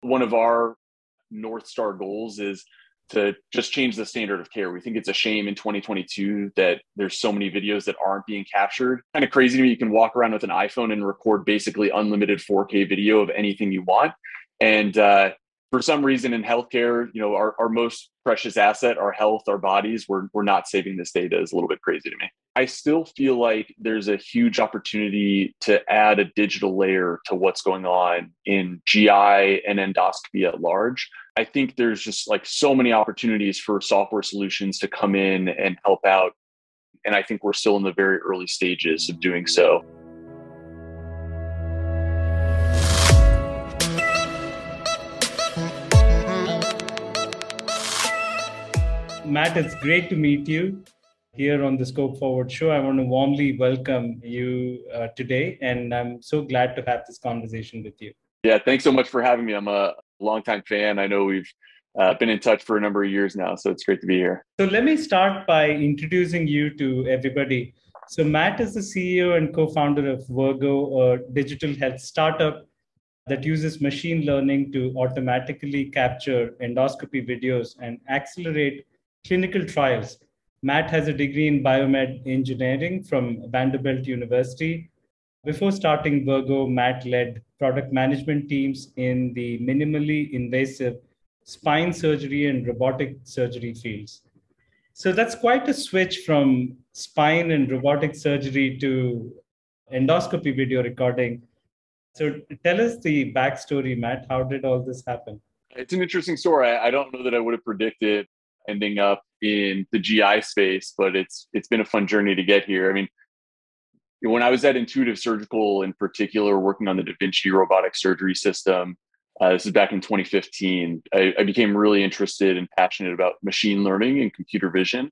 one of our North Star goals is to just change the standard of care. We think it's a shame in 2022 that there's so many videos that aren't being captured. Kind of crazy to me. You can walk around with an iPhone and record basically unlimited 4K video of anything you want. And uh, for some reason in healthcare, you know, our, our most precious asset, our health, our bodies, we're, we're not saving this data is a little bit crazy to me. I still feel like there's a huge opportunity to add a digital layer to what's going on in GI and endoscopy at large. I think there's just like so many opportunities for software solutions to come in and help out. And I think we're still in the very early stages of doing so. Matt, it's great to meet you here on the Scope Forward show. I want to warmly welcome you uh, today, and I'm so glad to have this conversation with you. Yeah, thanks so much for having me. I'm a longtime fan. I know we've uh, been in touch for a number of years now, so it's great to be here. So, let me start by introducing you to everybody. So, Matt is the CEO and co founder of Virgo, a digital health startup that uses machine learning to automatically capture endoscopy videos and accelerate clinical trials. Matt has a degree in biomed engineering from Vanderbilt University. Before starting Virgo, Matt led product management teams in the minimally invasive spine surgery and robotic surgery fields. So that's quite a switch from spine and robotic surgery to endoscopy video recording. So tell us the backstory, Matt. How did all this happen? It's an interesting story. I don't know that I would have predicted ending up in the GI space, but it's it's been a fun journey to get here. I mean, when I was at Intuitive Surgical in particular, working on the Da Vinci robotic surgery system, uh, this is back in 2015, I, I became really interested and passionate about machine learning and computer vision,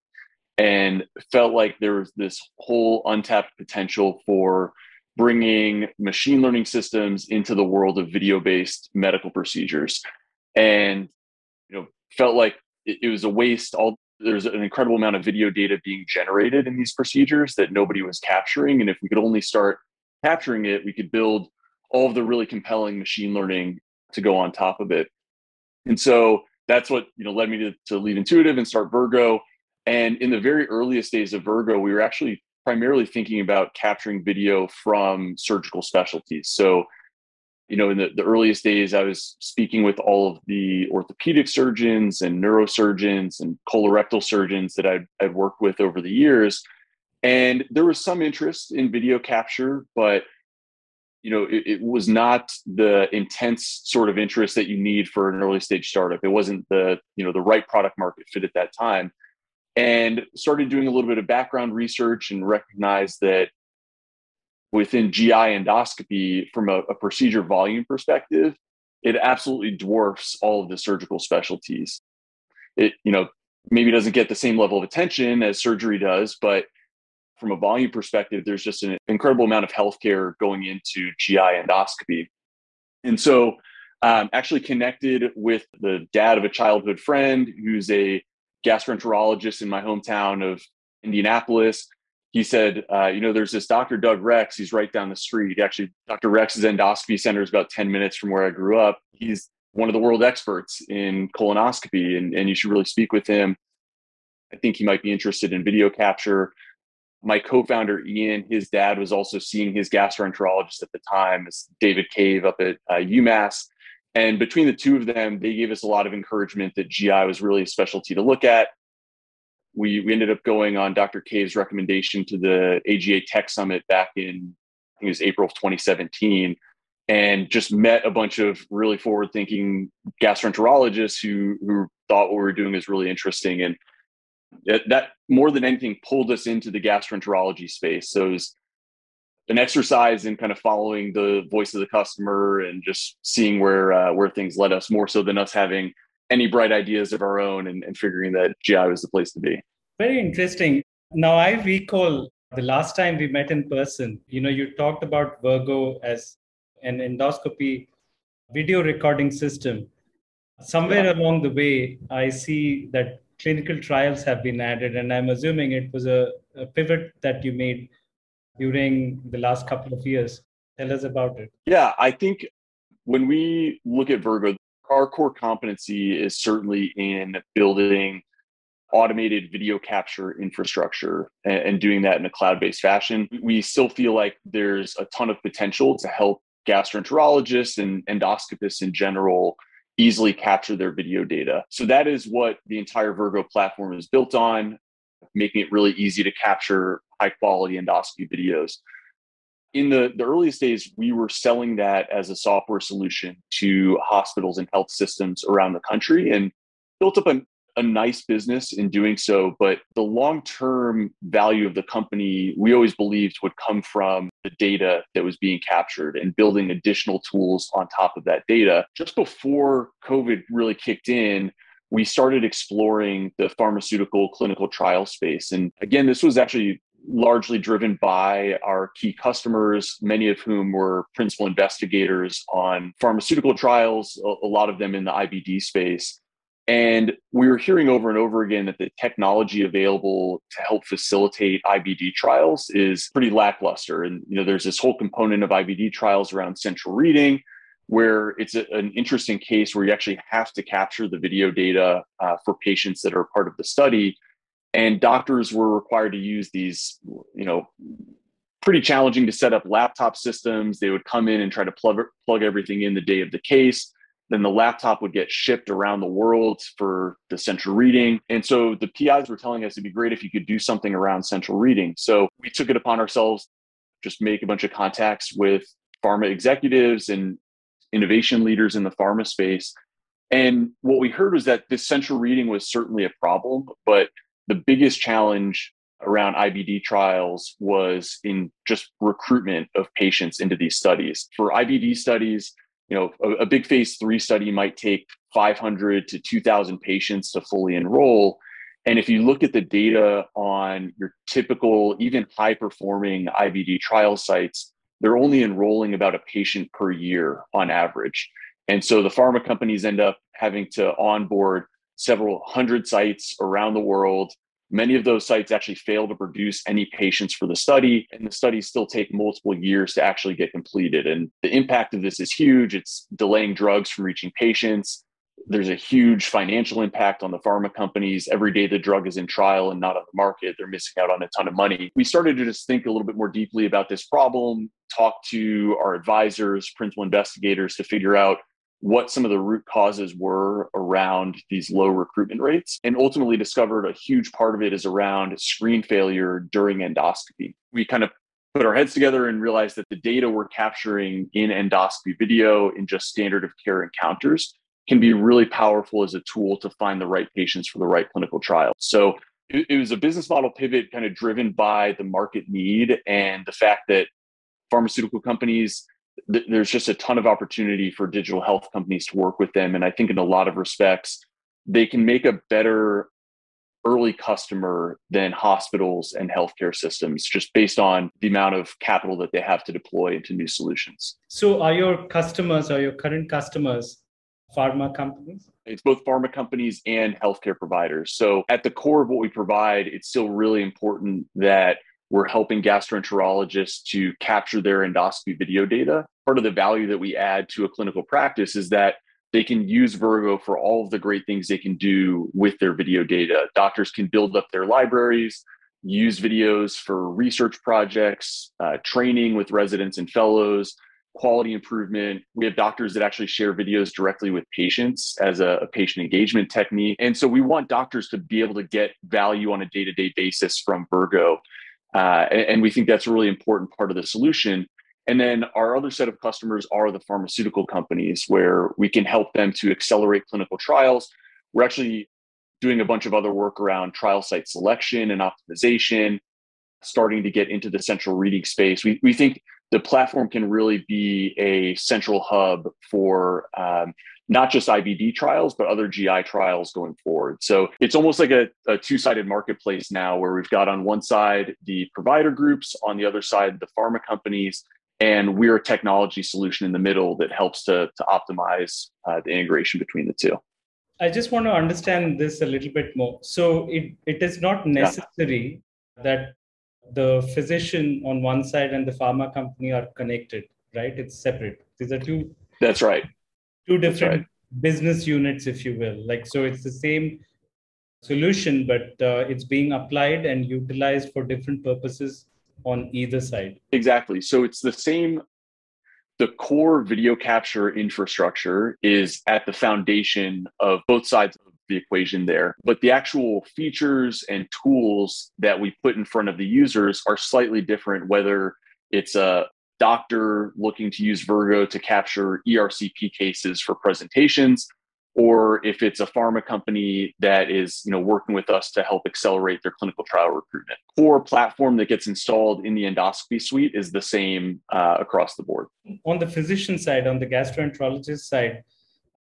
and felt like there was this whole untapped potential for bringing machine learning systems into the world of video-based medical procedures, and you know felt like it, it was a waste. All there's an incredible amount of video data being generated in these procedures that nobody was capturing, and if we could only start capturing it, we could build all of the really compelling machine learning to go on top of it. And so that's what you know led me to, to lead Intuitive and start Virgo. And in the very earliest days of Virgo, we were actually primarily thinking about capturing video from surgical specialties. So you know, in the, the earliest days, I was speaking with all of the orthopedic surgeons and neurosurgeons and colorectal surgeons that I'd, I'd worked with over the years. And there was some interest in video capture, but you know, it, it, was not the intense sort of interest that you need for an early stage startup. It wasn't the, you know, the right product market fit at that time. And started doing a little bit of background research and recognized that within GI endoscopy from a, a procedure volume perspective, it absolutely dwarfs all of the surgical specialties. It, you know, maybe doesn't get the same level of attention as surgery does, but from a volume perspective, there's just an incredible amount of healthcare going into GI endoscopy. And so, um, actually connected with the dad of a childhood friend who's a gastroenterologist in my hometown of Indianapolis he said, uh, you know, there's this Dr. Doug Rex. He's right down the street. Actually, Dr. Rex's endoscopy center is about 10 minutes from where I grew up. He's one of the world experts in colonoscopy, and, and you should really speak with him. I think he might be interested in video capture. My co founder, Ian, his dad was also seeing his gastroenterologist at the time, David Cave up at uh, UMass. And between the two of them, they gave us a lot of encouragement that GI was really a specialty to look at we, we ended up going on Dr. Cave's recommendation to the AGA Tech Summit back in, I think it was April of 2017, and just met a bunch of really forward thinking gastroenterologists who, who thought what we were doing was really interesting. And that, that more than anything pulled us into the gastroenterology space. So it was an exercise in kind of following the voice of the customer and just seeing where uh, where things led us more so than us having any bright ideas of our own and, and figuring that GI was the place to be. Very interesting. Now, I recall the last time we met in person, you know, you talked about Virgo as an endoscopy video recording system. Somewhere yeah. along the way, I see that clinical trials have been added, and I'm assuming it was a, a pivot that you made during the last couple of years. Tell us about it. Yeah, I think when we look at Virgo, our core competency is certainly in building automated video capture infrastructure and, and doing that in a cloud based fashion. We still feel like there's a ton of potential to help gastroenterologists and endoscopists in general easily capture their video data. So that is what the entire Virgo platform is built on, making it really easy to capture high quality endoscopy videos. In the, the earliest days, we were selling that as a software solution to hospitals and health systems around the country and built up a, a nice business in doing so, but the long term value of the company we always believed would come from the data that was being captured and building additional tools on top of that data. Just before COVID really kicked in, we started exploring the pharmaceutical clinical trial space. And again, this was actually largely driven by our key customers, many of whom were principal investigators on pharmaceutical trials, a lot of them in the IBD space. And we were hearing over and over again that the technology available to help facilitate IBD trials is pretty lackluster. And you know, there's this whole component of IBD trials around central reading, where it's a, an interesting case where you actually have to capture the video data uh, for patients that are part of the study. And doctors were required to use these, you know, pretty challenging to set up laptop systems. They would come in and try to plug, plug everything in the day of the case then the laptop would get shipped around the world for the central reading. And so the PIs were telling us it'd be great if you could do something around central reading. So we took it upon ourselves, just make a bunch of contacts with pharma executives and innovation leaders in the pharma space. And what we heard was that this central reading was certainly a problem, but the biggest challenge around IBD trials was in just recruitment of patients into these studies. For IBD studies, you know, a, a big phase three study might take 500 to 2,000 patients to fully enroll. And if you look at the data on your typical, even high performing IBD trial sites, they're only enrolling about a patient per year on average. And so the pharma companies end up having to onboard several hundred sites around the world Many of those sites actually fail to produce any patients for the study, and the studies still take multiple years to actually get completed. And the impact of this is huge. It's delaying drugs from reaching patients. There's a huge financial impact on the pharma companies. Every day the drug is in trial and not on the market, they're missing out on a ton of money. We started to just think a little bit more deeply about this problem, talk to our advisors, principal investigators to figure out what some of the root causes were around these low recruitment rates and ultimately discovered a huge part of it is around screen failure during endoscopy. We kind of put our heads together and realized that the data we're capturing in endoscopy video in just standard of care encounters can be really powerful as a tool to find the right patients for the right clinical trial. So it, it was a business model pivot kind of driven by the market need and the fact that pharmaceutical companies th- there's just a ton of opportunity for digital health companies to work with them. And I think in a lot of respects, they can make a better early customer than hospitals and healthcare systems, just based on the amount of capital that they have to deploy into new solutions. So, are your customers, or your current customers pharma companies? It's both pharma companies and healthcare providers. So, at the core of what we provide, it's still really important that we're helping gastroenterologists to capture their endoscopy video data. Part of the value that we add to a clinical practice is that they can use Virgo for all of the great things they can do with their video data. Doctors can build up their libraries, use videos for research projects, uh, training with residents and fellows, quality improvement. We have doctors that actually share videos directly with patients as a, a patient engagement technique. And so we want doctors to be able to get value on a day to day basis from Virgo. Uh, and, and we think that's a really important part of the solution. And then our other set of customers are the pharmaceutical companies where we can help them to accelerate clinical trials. We're actually doing a bunch of other work around trial site selection and optimization, starting to get into the central reading space. We, we think the platform can really be a central hub for um, not just IBD trials, but other GI trials going forward. So it's almost like a, a two sided marketplace now where we've got on one side the provider groups, on the other side, the pharma companies. And we're a technology solution in the middle that helps to, to optimize uh, the integration between the two. I just want to understand this a little bit more. So it, it is not necessary yeah. that the physician on one side and the pharma company are connected, right? It's separate. These are two. That's right two different right. business units, if you will. Like, so it's the same solution, but uh, it's being applied and utilized for different purposes on either side. Exactly. So it's the same. The core video capture infrastructure is at the foundation of both sides of the equation there. But the actual features and tools that we put in front of the users are slightly different, whether it's a doctor looking to use Virgo to capture ERCP cases for presentations, or if it's a pharma company that is you know working with us to help accelerate their clinical trial recruitment. Core platform that gets installed in the endoscopy suite is the same uh, across the board. On the physician side on the gastroenterologist side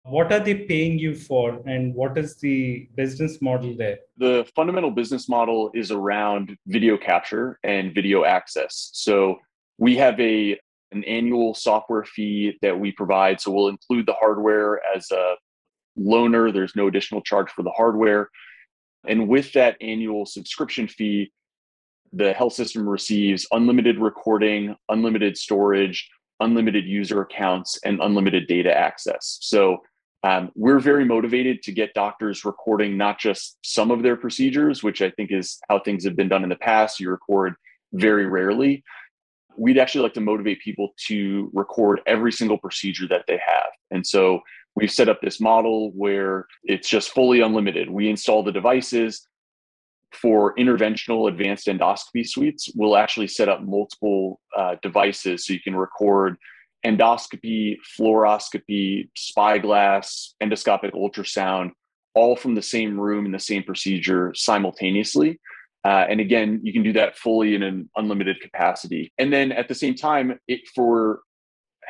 what are they paying you for and what is the business model there? The fundamental business model is around video capture and video access. So we have a an annual software fee that we provide. So we'll include the hardware as a loaner. There's no additional charge for the hardware. And with that annual subscription fee, the health system receives unlimited recording, unlimited storage, unlimited user accounts, and unlimited data access. So um, we're very motivated to get doctors recording not just some of their procedures, which I think is how things have been done in the past. You record very rarely. We'd actually like to motivate people to record every single procedure that they have. And so We've set up this model where it's just fully unlimited. We install the devices for interventional advanced endoscopy suites. We'll actually set up multiple uh, devices so you can record endoscopy, fluoroscopy, spyglass, endoscopic ultrasound, all from the same room in the same procedure simultaneously. Uh, and again, you can do that fully in an unlimited capacity. And then at the same time, it for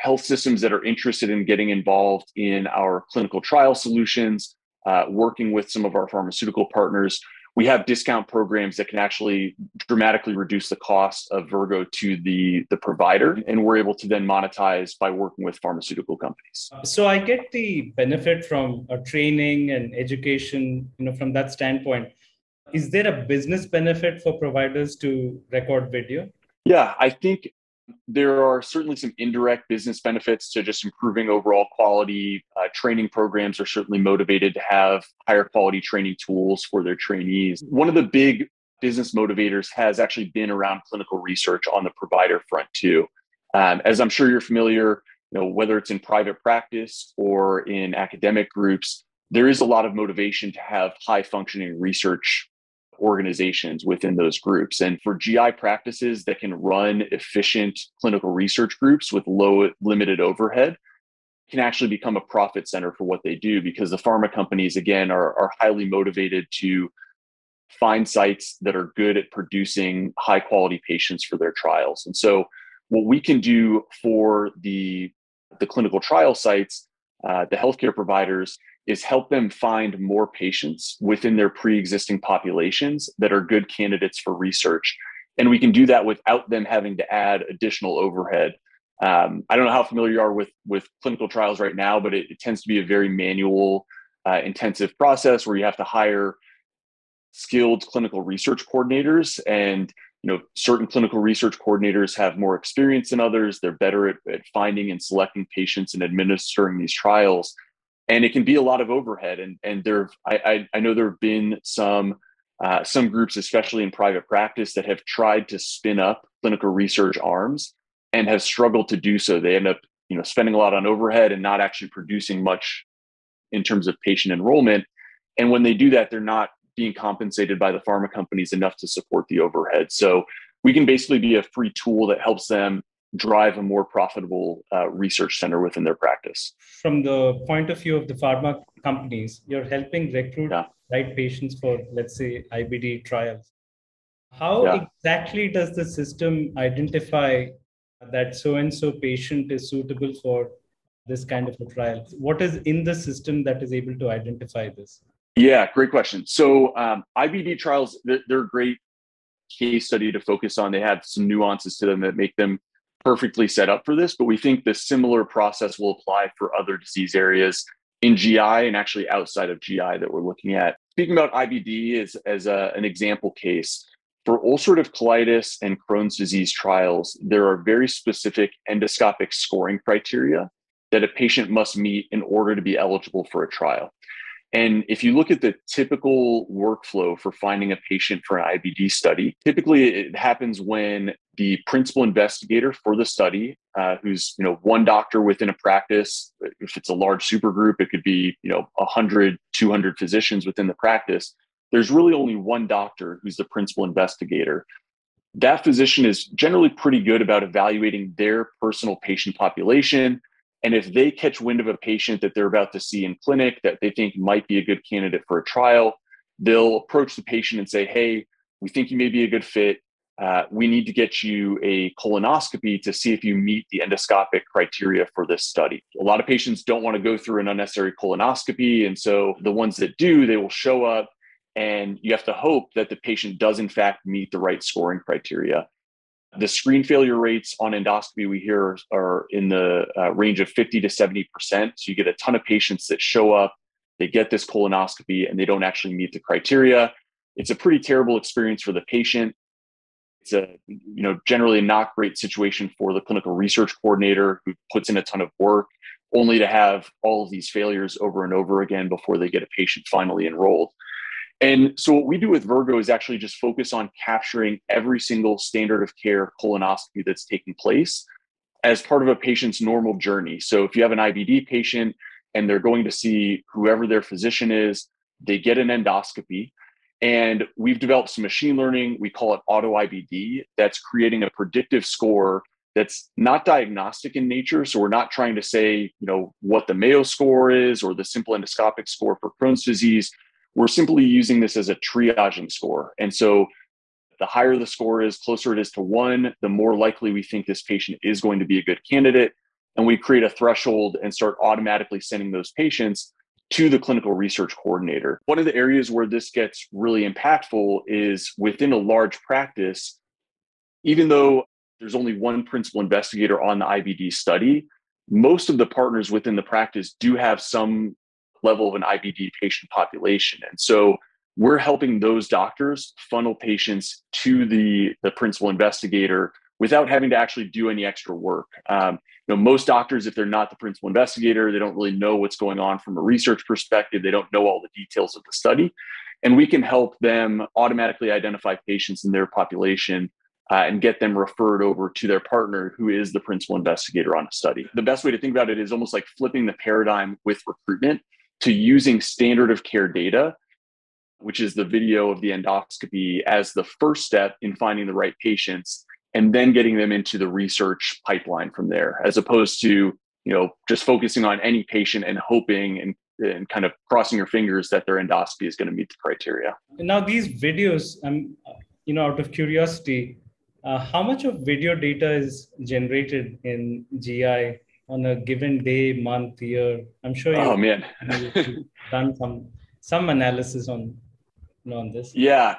health systems that are interested in getting involved in our clinical trial solutions, uh, working with some of our pharmaceutical partners. We have discount programs that can actually dramatically reduce the cost of Virgo to the, the provider, and we're able to then monetize by working with pharmaceutical companies. So I get the benefit from a training and education, you know, from that standpoint. Is there a business benefit for providers to record video? Yeah, I think there are certainly some indirect business benefits to just improving overall quality. Uh, training programs are certainly motivated to have higher quality training tools for their trainees. One of the big business motivators has actually been around clinical research on the provider front too. Um, as I'm sure you're familiar, you know whether it's in private practice or in academic groups, there is a lot of motivation to have high functioning research organizations within those groups. And for GI practices that can run efficient clinical research groups with low limited overhead, can actually become a profit center for what they do because the pharma companies again are, are highly motivated to find sites that are good at producing high quality patients for their trials and so what we can do for the the clinical trial sites uh, the healthcare providers is help them find more patients within their pre-existing populations that are good candidates for research. And we can do that without them having to add additional overhead. Um, i don't know how familiar you are with with clinical trials right now but it, it tends to be a very manual uh, intensive process where you have to hire skilled clinical research coordinators. And you know certain clinical research coordinators have more experience than others. They're better at, at finding and selecting patients and administering these trials and it can be a lot of overhead. And and there, I I, I know there have been some uh, some groups, especially in private practice, that have tried to spin up clinical research arms and have struggled to do so. They end up you know spending a lot on overhead and not actually producing much in terms of patient enrollment. And when they do that, they're not being compensated by the pharma companies enough to support the overhead. So we can basically be a free tool that helps them drive a more profitable uh, research center within their practice. From the point of view of the pharma companies, you're helping recruit yeah. right patients for, let's say, IBD trials. How yeah. exactly does the system identify that so and so patient is suitable for this kind of a trial? What is in the system that is able to identify this? Yeah, great question. So um, IBD trials, they're, they're a great case study to focus on. They have some nuances to them that make them perfectly set up for this, but we think the similar process will apply for other disease areas in GI and actually outside of GI that we're looking at. Speaking about IBD as, as a, an example case, for ulcerative colitis and Crohn's disease trials, there are very specific endoscopic scoring criteria that a patient must meet in order to be eligible for a trial. And if you look at the typical workflow for finding a patient for an IBD study, typically it happens when the principal investigator for the study, uh, who's you know one doctor within a practice, if it's a large super group, it could be you know 100, 200 physicians within the practice. There's really only one doctor who's the principal investigator. That physician is generally pretty good about evaluating their personal patient population and if they catch wind of a patient that they're about to see in clinic that they think might be a good candidate for a trial, they'll approach the patient and say, Hey, we think you may be a good fit. Uh, we need to get you a colonoscopy to see if you meet the endoscopic criteria for this study. A lot of patients don't want to go through an unnecessary colonoscopy. And so the ones that do, they will show up and you have to hope that the patient does, in fact, meet the right scoring criteria. The screen failure rates on endoscopy we hear are in the uh, range of 50 to 70%. So you get a ton of patients that show up, they get this colonoscopy, and they don't actually meet the criteria. It's a pretty terrible experience for the patient. It's a you know generally not great situation for the clinical research coordinator who puts in a ton of work only to have all of these failures over and over again before they get a patient finally enrolled. And so what we do with Virgo is actually just focus on capturing every single standard of care colonoscopy that's taking place as part of a patient's normal journey. So if you have an IBD patient and they're going to see whoever their physician is, they get an endoscopy. And we've developed some machine learning, we call it auto IBD, that's creating a predictive score that's not diagnostic in nature. So we're not trying to say, you know, what the Mayo score is or the simple endoscopic score for Crohn's disease we're simply using this as a triaging score. And so the higher the score is, closer it is to one, the more likely we think this patient is going to be a good candidate. And we create a threshold and start automatically sending those patients to the clinical research coordinator. One of the areas where this gets really impactful is within a large practice, even though there's only one principal investigator on the IBD study, most of the partners within the practice do have some level of an IBD patient population. And so we're helping those doctors funnel patients to the, the principal investigator without having to actually do any extra work. Um, you know, most doctors, if they're not the principal investigator, they don't really know what's going on from a research perspective. They don't know all the details of the study. And we can help them automatically identify patients in their population uh, and get them referred over to their partner who is the principal investigator on a study. The best way to think about it is almost like flipping the paradigm with recruitment to using standard of care data, which is the video of the endoscopy, as the first step in finding the right patients and then getting them into the research pipeline from there, as opposed to you know just focusing on any patient and hoping and and kind of crossing your fingers that their endoscopy is going to meet the criteria. Now, these videos, I'm, you know, out of curiosity, uh, how much of video data is generated in GI on a given day, month, year? I'm sure you. Oh man, done some some analysis on you know, on this. Yeah,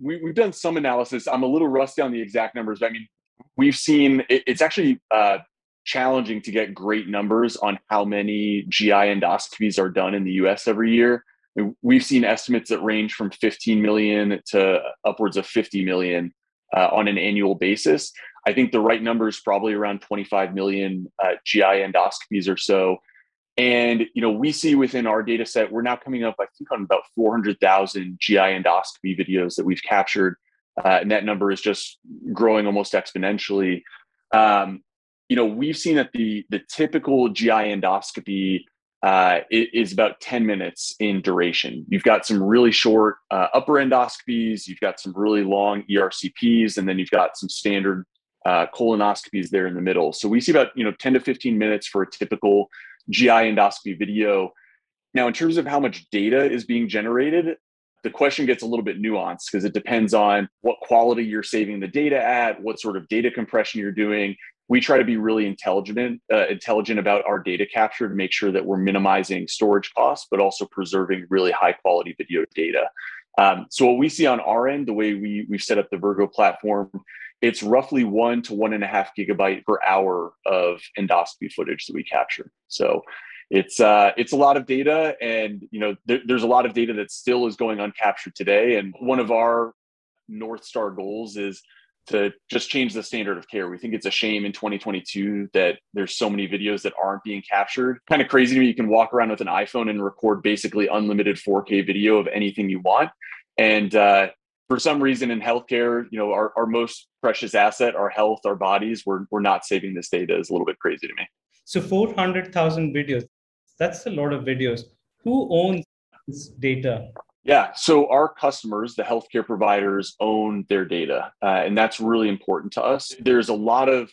we, we've done some analysis. I'm a little rusty on the exact numbers. But I mean, we've seen it, it's actually uh, challenging to get great numbers on how many GI endoscopies are done in the U.S. every year. we've seen estimates that range from 15 million to upwards of 50 million uh, on an annual basis. I think the right number is probably around 25 million uh, GI endoscopies or so. And you know, we see within our data set, we're now coming up, I think, on about 400,000 GI endoscopy videos that we've captured, uh, and that number is just growing almost exponentially. Um, you know, we've seen that the the typical GI endoscopy uh, is about 10 minutes in duration. You've got some really short uh, upper endoscopies, you've got some really long ERCPs, and then you've got some standard uh, colonoscopies there in the middle. So we see about you know 10 to 15 minutes for a typical GI endoscopy video. Now, in terms of how much data is being generated, the question gets a little bit nuanced because it depends on what quality you're saving the data at, what sort of data compression you're doing. We try to be really intelligent, uh, intelligent about our data capture to make sure that we're minimizing storage costs, but also preserving really high quality video data. Um, so what we see on our end, the way we we've set up the Virgo platform, it's roughly one to one and a half gigabyte per hour of endoscopy footage that we capture. So it's uh, it's a lot of data, and you know there, there's a lot of data that still is going uncaptured today. And one of our north star goals is to just change the standard of care. We think it's a shame in 2022 that there's so many videos that aren't being captured. Kind of crazy to me. You can walk around with an iPhone and record basically unlimited 4K video of anything you want. And uh, for some reason in healthcare, you know, our, our most precious asset, our health, our bodies, we're, we're not saving this data is a little bit crazy to me. So 400,000 videos, that's a lot of videos. Who owns this data? Yeah. So our customers, the healthcare providers, own their data. Uh, and that's really important to us. There's a lot of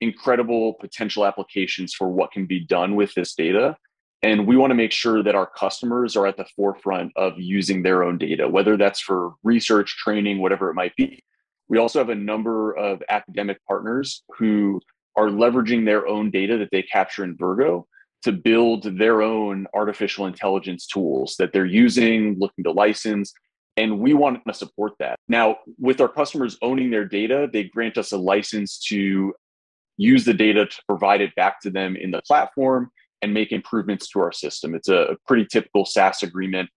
incredible potential applications for what can be done with this data. And we want to make sure that our customers are at the forefront of using their own data, whether that's for research, training, whatever it might be. We also have a number of academic partners who are leveraging their own data that they capture in Virgo to build their own artificial intelligence tools that they're using, looking to license. And we want to support that. Now, with our customers owning their data, they grant us a license to use the data to provide it back to them in the platform and make improvements to our system. It's a pretty typical SaaS agreement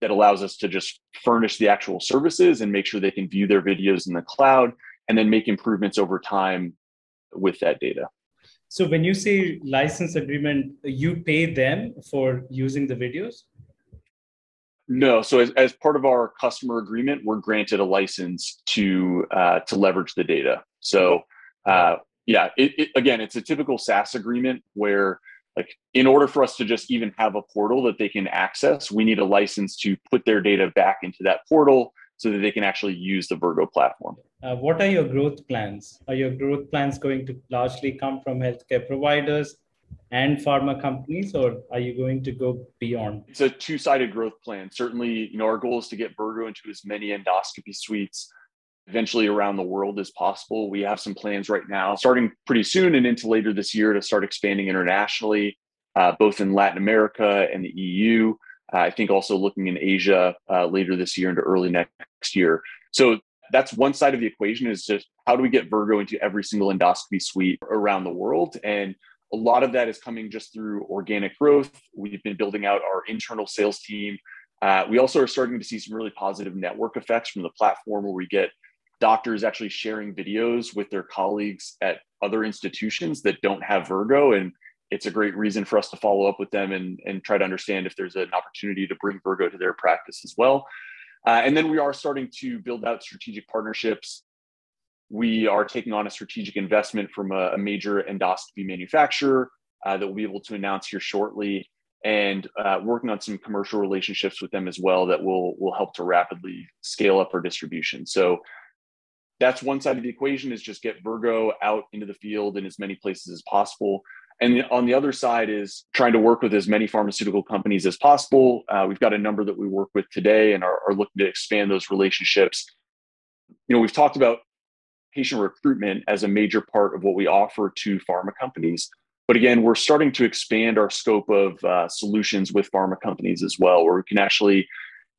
that allows us to just furnish the actual services and make sure they can view their videos in the cloud and then make improvements over time with that data. So when you say license agreement, you pay them for using the videos? No. So as, as part of our customer agreement, we're granted a license to uh, to leverage the data. So uh, yeah, it, it, again, it's a typical SaaS agreement where like in order for us to just even have a portal that they can access, we need a license to put their data back into that portal so that they can actually use the Virgo platform. Uh, what are your growth plans? Are your growth plans going to largely come from healthcare providers and pharma companies, or are you going to go beyond? It's a two-sided growth plan. Certainly, you know, our goal is to get Virgo into as many endoscopy suites eventually around the world as possible. We have some plans right now, starting pretty soon and into later this year, to start expanding internationally, uh, both in Latin America and the EU. Uh, I think also looking in Asia uh, later this year into early next year. So that's one side of the equation is just how do we get Virgo into every single endoscopy suite around the world? And a lot of that is coming just through organic growth. We've been building out our internal sales team. Uh, we also are starting to see some really positive network effects from the platform where we get doctors actually sharing videos with their colleagues at other institutions that don't have Virgo. And it's a great reason for us to follow up with them and, and try to understand if there's an opportunity to bring Virgo to their practice as well. Uh, and then we are starting to build out strategic partnerships. We are taking on a strategic investment from a, a major endoscopy manufacturer uh, that we'll be able to announce here shortly, and uh, working on some commercial relationships with them as well that will will help to rapidly scale up our distribution. So that's one side of the equation is just get Virgo out into the field in as many places as possible. And on the other side is trying to work with as many pharmaceutical companies as possible. Uh, we've got a number that we work with today and are, are looking to expand those relationships. You know, we've talked about patient recruitment as a major part of what we offer to pharma companies. But again, we're starting to expand our scope of uh, solutions with pharma companies as well, where we can actually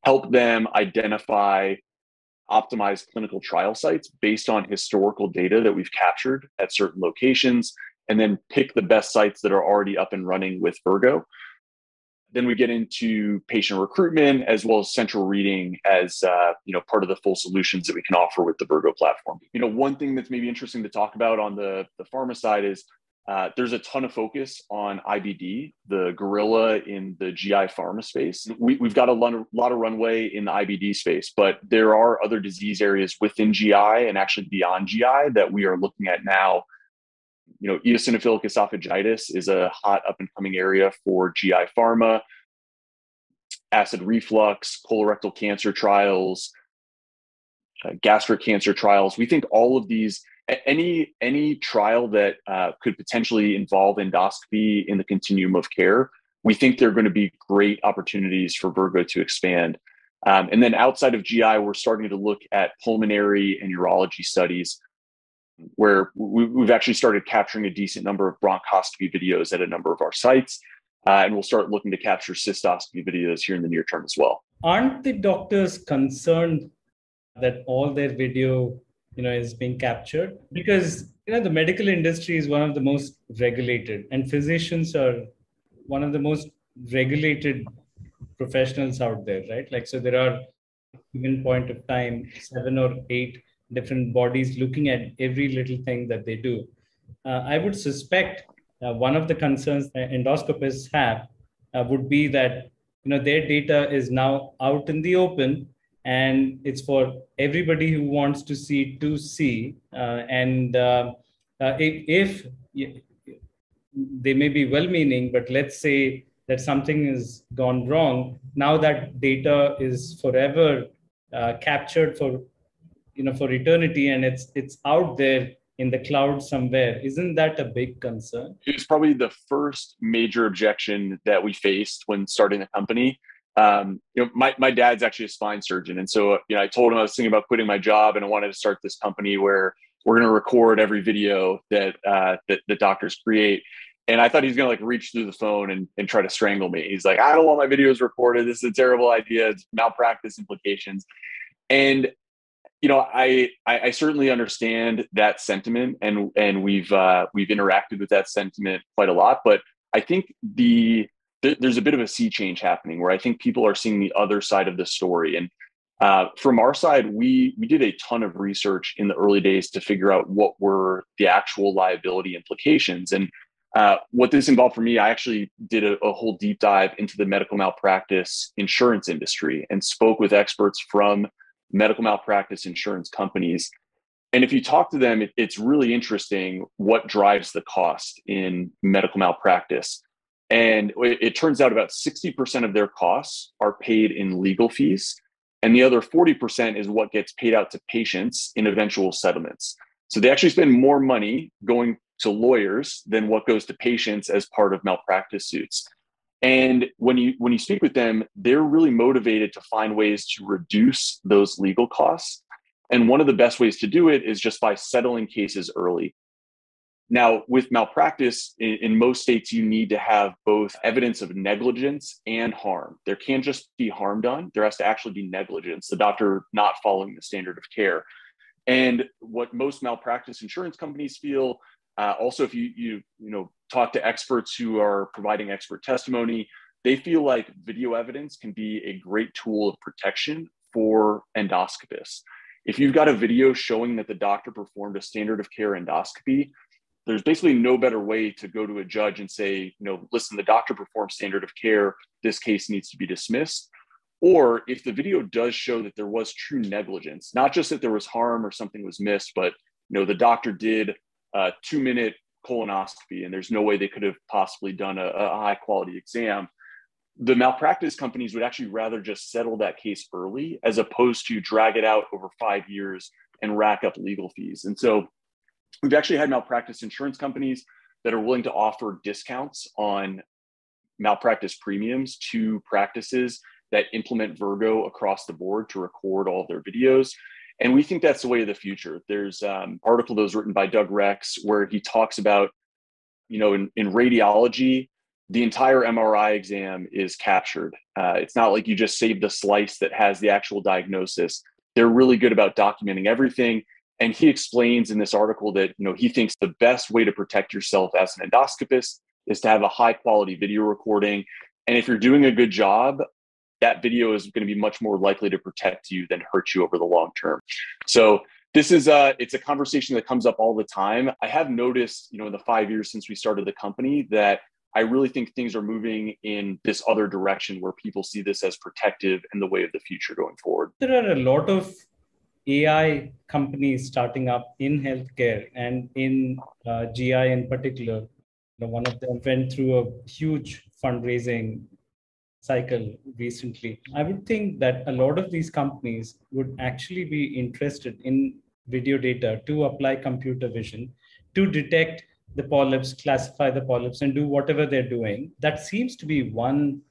help them identify optimize clinical trial sites based on historical data that we've captured at certain locations and then pick the best sites that are already up and running with Virgo. Then we get into patient recruitment as well as central reading as uh, you know part of the full solutions that we can offer with the Virgo platform. You know, one thing that's maybe interesting to talk about on the the pharma side is uh, there's a ton of focus on IBD, the gorilla in the GI pharma space. We, have got a lot, of, lot of runway in the IBD space, but there are other disease areas within GI and actually beyond GI that we are looking at now you know, eosinophilic esophagitis is a hot up and coming area for GI pharma. Acid reflux, colorectal cancer trials, uh, gastric cancer trials. We think all of these, any any trial that uh, could potentially involve endoscopy in the continuum of care, we think they're going to be great opportunities for Virgo to expand. Um, and then outside of GI, we're starting to look at pulmonary and urology studies where we, have actually started capturing a decent number of bronchoscopy videos at a number of our sites. Uh, and we'll start looking to capture cystoscopy videos here in the near term as well. Aren't the doctors concerned that all their video, you know, is being captured? Because you know the medical industry is one of the most regulated, and physicians are one of the most regulated professionals out there, right? Like so, there are given point of time seven or eight different bodies looking at every little thing that they do. Uh, I would suspect uh, one of the concerns that endoscopists have uh, would be that you know their data is now out in the open and it's for everybody who wants to see to see uh, and uh, uh, if, if they may be well meaning but let's say that something has gone wrong now that data is forever uh, captured for you know for eternity and it's it's out there in the cloud somewhere isn't that a big concern? It was probably the first major objection that we faced when starting the company um, you know my, my dad's actually a spine surgeon and so you know i told him i was thinking about quitting my job and i wanted to start this company where we're going to record every video that uh, that the doctors create and I thought he's going to like reach through the phone and, and try to strangle me. He's like, I don't want my videos recorded. This is a terrible idea. It's malpractice implications. And you know, I, I, I certainly understand that sentiment, and and we've uh, we've interacted with that sentiment quite a lot. But I think the there's a bit of a sea change happening where I think people are seeing the other side of the story. And uh, from our side, we we did a ton of research in the early days to figure out what were the actual liability implications. And uh, what this involved for me, I actually did a, a, whole deep dive into the medical malpractice insurance industry and spoke with experts from medical malpractice insurance companies. And if you talk to them, it, it's really interesting what drives the cost in medical malpractice. And it, turns out about 60% of their costs are paid in legal fees. And the other 40% is what gets paid out to patients in eventual settlements. So they actually spend more money going to lawyers than what goes to patients as part of malpractice suits. And when you when you speak with them, they're really motivated to find ways to reduce those legal costs. And one of the best ways to do it is just by settling cases early. Now, with malpractice, in, in, most states, you need to have both evidence of negligence and harm. There can't just be harm done, there has to actually be negligence, the doctor not following the standard of care. And what most malpractice insurance companies feel uh, also, if you you you know talk to experts who are providing expert testimony, they feel like video evidence can be a great tool of protection for endoscopists. If you've got a video showing that the doctor performed a standard of care endoscopy, there's basically no better way to go to a judge and say, you know, listen, the doctor performed standard of care. This case needs to be dismissed. Or if the video does show that there was true negligence, not just that there was harm or something was missed, but you know the doctor did uh, a two minute colonoscopy and there's no way they could have possibly done a, a high quality exam the malpractice companies would actually rather just settle that case early as opposed to drag it out over five years and rack up legal fees. And so we've actually had malpractice insurance companies that are willing to offer discounts on malpractice premiums to practices that implement Virgo across the board to record all their videos. And we think that's the way of the future. There's an um, article that was written by Doug Rex where he talks about, you know, in, in radiology, the entire MRI exam is captured. Uh, it's not like you just save the slice that has the actual diagnosis. They're really good about documenting everything. And he explains in this article that you know he thinks the best way to protect yourself as an endoscopist is to have a high quality video recording. And if you're doing a good job, that video is going to be much more likely to protect you than hurt you over the long term. So this is a it's a conversation that comes up all the time. I have noticed, you know, in the five years since we started the company that I really think things are moving in this other direction where people see this as protective and the way of the future going forward. There are a lot of AI companies starting up in healthcare and in uh, GI in particular. You know, one of them went through a huge fundraising cycle recently. I would think that a lot of these companies would actually be interested in video data to apply computer vision to detect the polyps, classify the polyps, and do whatever they're doing. That seems to be one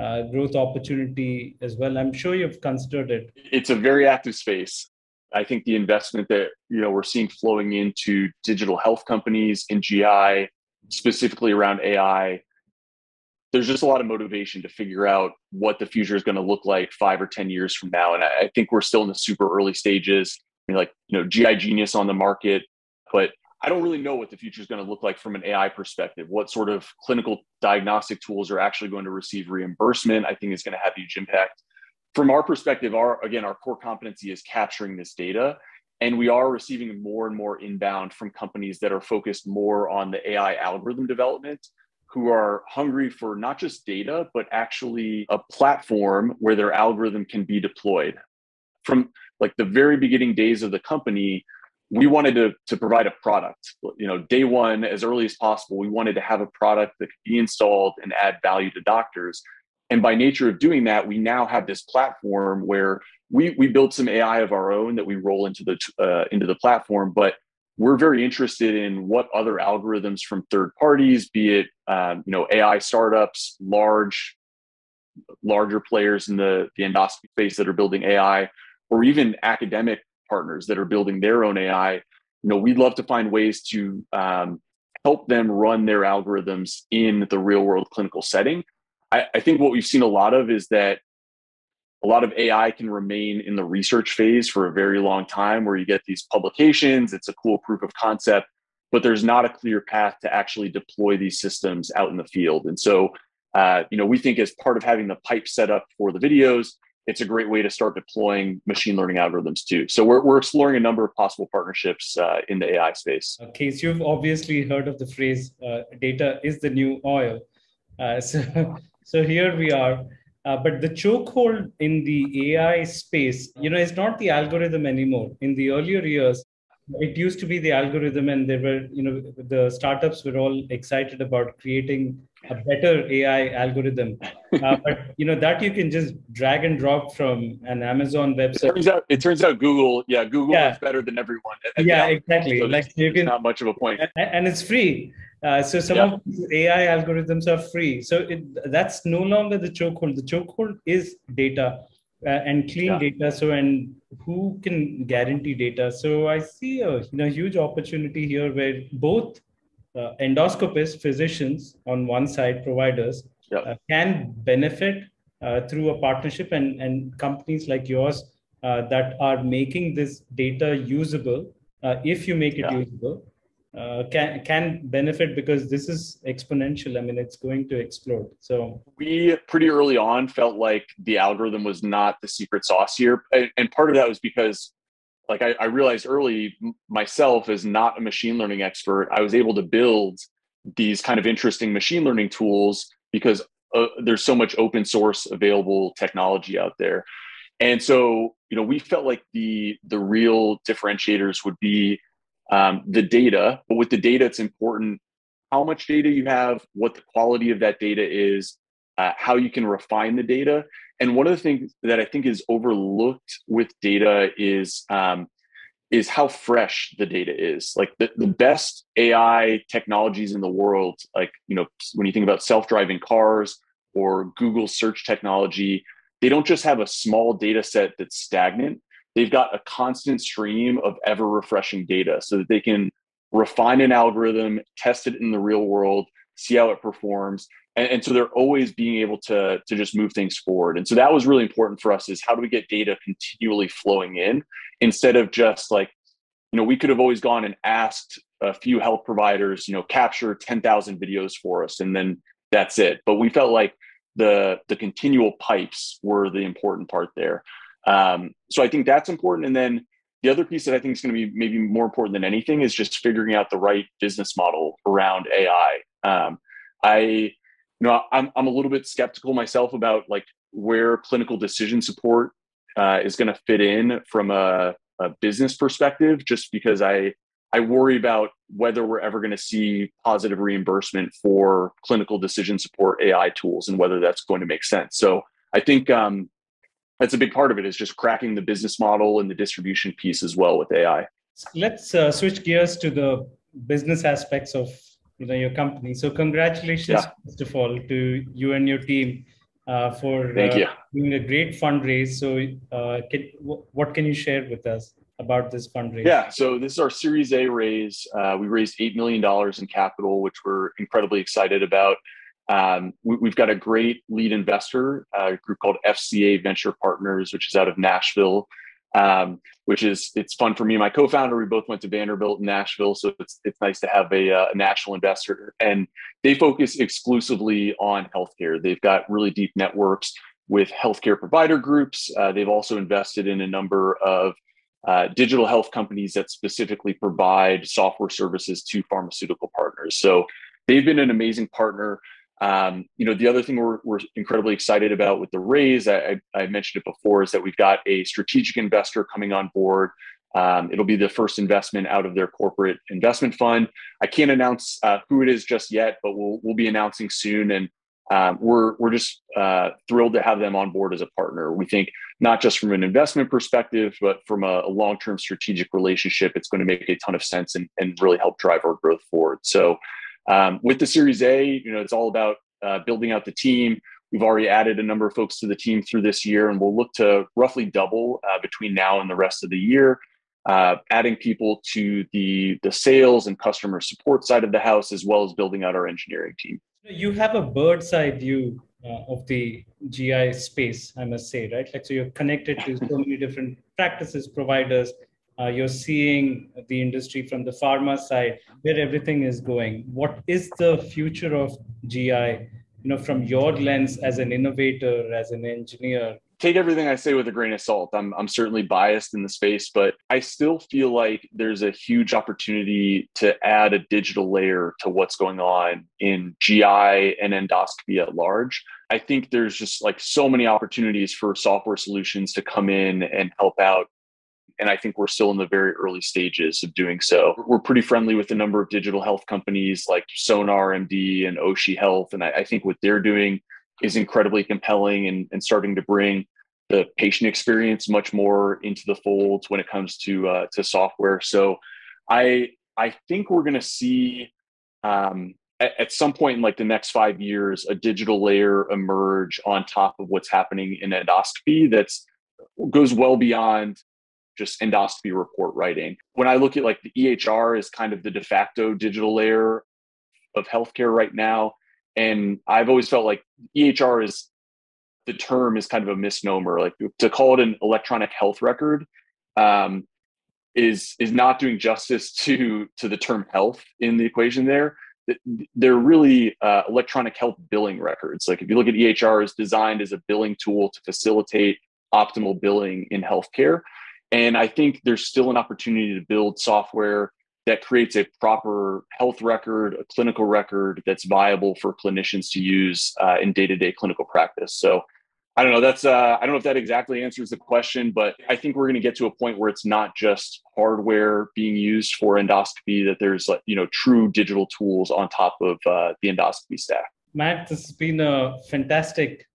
uh, growth opportunity as well. I'm sure you've considered it. It's a very active space. I think the investment that you know we're seeing flowing into digital health companies in GI, specifically around AI, there's just a lot of motivation to figure out what the future is going to look like five or 10 years from now. And I, I think we're still in the super early stages, I mean, like, you know, GI Genius on the market, but I don't really know what the future is going to look like from an AI perspective. What sort of clinical diagnostic tools are actually going to receive reimbursement, I think is going to have huge impact. From our perspective, our again, our core competency is capturing this data And we are receiving more and more inbound from companies that are focused more on the AI algorithm development, who are hungry for not just data, but actually a platform where their algorithm can be deployed. From like the very beginning days of the company, we wanted to, to provide a product. You know, day one, as early as possible, we wanted to have a product that could be installed and add value to doctors. And by nature of doing that, we now have this platform where we we build some AI of our own that we roll into the uh, into the platform, but we're very interested in what other algorithms from third parties, be it um, you know AI startups, large larger players in the the endoscopy space that are building AI, or even academic partners that are building their own AI. You know, we'd love to find ways to um, help them run their algorithms in the real world clinical setting. I, I think what we've seen a lot of is that a lot of AI can remain in the research phase for a very long time where you get these publications, it's a cool proof of concept, but there's not a clear path to actually deploy these systems out in the field. And so, uh, you know, we think as part of having the pipe set up for the videos, it's a great way to start deploying machine learning algorithms too. So we're, we're exploring a number of possible partnerships uh, in the AI space. Okay, so you've obviously heard of the phrase uh, data is the new oil. Uh, so, so here we are. Uh, but the chokehold in the AI space, you know, is not the algorithm anymore. In the earlier years, it used to be the algorithm, and there were, you know, the startups were all excited about creating a better AI algorithm. Uh, but you know that you can just drag and drop from an Amazon website. It turns out, it turns out Google, yeah, Google yeah. is better than everyone. yeah, exactly. So like you can, not much of a point, and, it's free. Uh, so some yeah. of these AI algorithms are free. So it, that's no longer the chokehold. The chokehold is data uh, and clean yeah. data. So and who can guarantee data? So I see a you know huge opportunity here where both uh, endoscopists, physicians on one side, providers yeah. uh, can benefit uh, through a partnership and, and companies like yours uh, that are making this data usable, uh, if you make it yeah. usable, uh, can can benefit because this is exponential. I mean, it's going to explode. So we pretty early on felt like the algorithm was not the secret sauce here, and, and part of that was because like I, I, realized early myself as not a machine learning expert. I was able to build these kind of interesting machine learning tools because uh, there's so much open source available technology out there. And so you know we felt like the the real differentiators would be um, the data. But with the data it's important how much data you have what the quality of that data is uh, how you can refine the data. And one of the things that I think is overlooked with data is um, is how fresh the data is. Like the, the best AI technologies in the world, like you know, when you think about self-driving cars or Google search technology, they don't just have a small data set that's stagnant. They've got a constant stream of ever refreshing data so that they can refine an algorithm, test it in the real world, see how it performs, and, and so they're always being able to to just move things forward. And so that was really important for us is how do we get data continually flowing in instead of just like you know we could have always gone and asked a few health providers you know capture 10,000 videos for us and then that's it. But we felt like the the continual pipes were the important part there. Um, so i think that's important. And then the other piece that i think is going to be maybe more important than anything is just figuring out the right business model around ai um, i you know, I'm I'm a little bit skeptical myself about like where clinical decision support uh, is going to fit in from a, a business perspective, just because I I worry about whether we're ever going to see positive reimbursement for clinical decision support AI tools and whether that's going to make sense. So I think um, that's a big part of it is just cracking the business model and the distribution piece as well with AI. Let's uh, switch gears to the business aspects of you know your company. So congratulations, yeah. first of all, to you and your team uh, for uh, doing a great fundraise. So, uh, can, w- what can you share with us about this fundraise? Yeah, so this is our Series A raise. Uh, we raised eight million dollars in capital, which we're incredibly excited about. Um, we, have got a great lead investor, a group called FCA Venture Partners, which is out of Nashville um, which is it's fun for me and my co-founder. We both went to Vanderbilt in Nashville, so it's it's nice to have a, uh, a national investor. And they focus exclusively on healthcare. They've got really deep networks with healthcare provider groups. Uh, they've also invested in a number of uh, digital health companies that specifically provide software services to pharmaceutical partners. So they've been an amazing partner. Um, you know, the other thing we're, we're incredibly excited about with the raise, I, I, mentioned it before, is that we've got a strategic investor coming on board. Um, it'll be the first investment out of their corporate investment fund. I can't announce uh, who it is just yet, but we'll we'll be announcing soon. And um, we're we're just uh, thrilled to have them on board as a partner. We think not just from an investment perspective, but from a, a long term strategic relationship, it's going to make a ton of sense and, and really help drive our growth forward. So um, with the Series A, you know, it's all about uh, building out the team. We've already added a number of folks to the team through this year, and we'll look to roughly double uh, between now and the rest of the year. Uh, adding people to the the sales and customer support side of the house, as well as building out our engineering team. You have a bird's eye view uh, of the GI space, I must say, right? Like, so you're connected to so many different practices, providers. Uh, you're seeing the industry from the pharma side, where everything is going. What is the future of GI? You know, from your lens as an innovator, as an engineer, take everything I say with a grain of salt. I'm, I'm certainly biased in the space, but I still feel like there's a huge opportunity to add a digital layer to what's going on in GI and endoscopy at large. I think there's just like so many opportunities for software solutions to come in and help out. And I think we're still in the very early stages of doing so. We're pretty friendly with a number of digital health companies like Sonar MD and Oshi Health. And I, I think what they're doing is incredibly compelling and, and starting to bring the patient experience much more into the folds when it comes to uh, to software. So I I think we're going to see um, at, at, some point in like the next five years a digital layer emerge on top of what's happening in endoscopy that's goes well beyond just endoscopy report writing. When I look at like the EHR is kind of the de facto digital layer of healthcare right now. And I've always felt like EHR is the term is kind of a misnomer. Like to call it an electronic health record um, is is not doing justice to to the term health in the equation. There, they're really uh, electronic health billing records. Like if you look at EHR, is designed as a billing tool to facilitate optimal billing in healthcare. And I think there's still an opportunity to build software that creates a proper health record, a clinical record that's viable for clinicians to use uh, in day to day clinical practice. So I don't know. That's uh, I don't know if that exactly answers the question, but I think we're going to get to a point where it's not just hardware being used for endoscopy; that there's like you know true digital tools on top of uh, the endoscopy stack. Matt, this has been a fantastic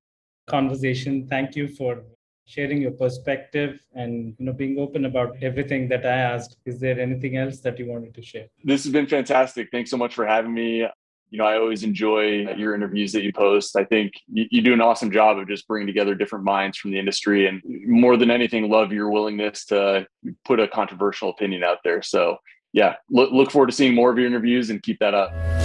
conversation. Thank you for sharing your perspective and you know being open about everything that I asked. Is there anything else that you wanted to share? This has been fantastic. Thanks so much for having me. You know, I always enjoy your interviews that you post. I think you, you do an awesome job of just bringing together different minds from the industry, and more than anything, love your willingness to put a controversial opinion out there. So, yeah, look, look forward to seeing more of your interviews and keep that up.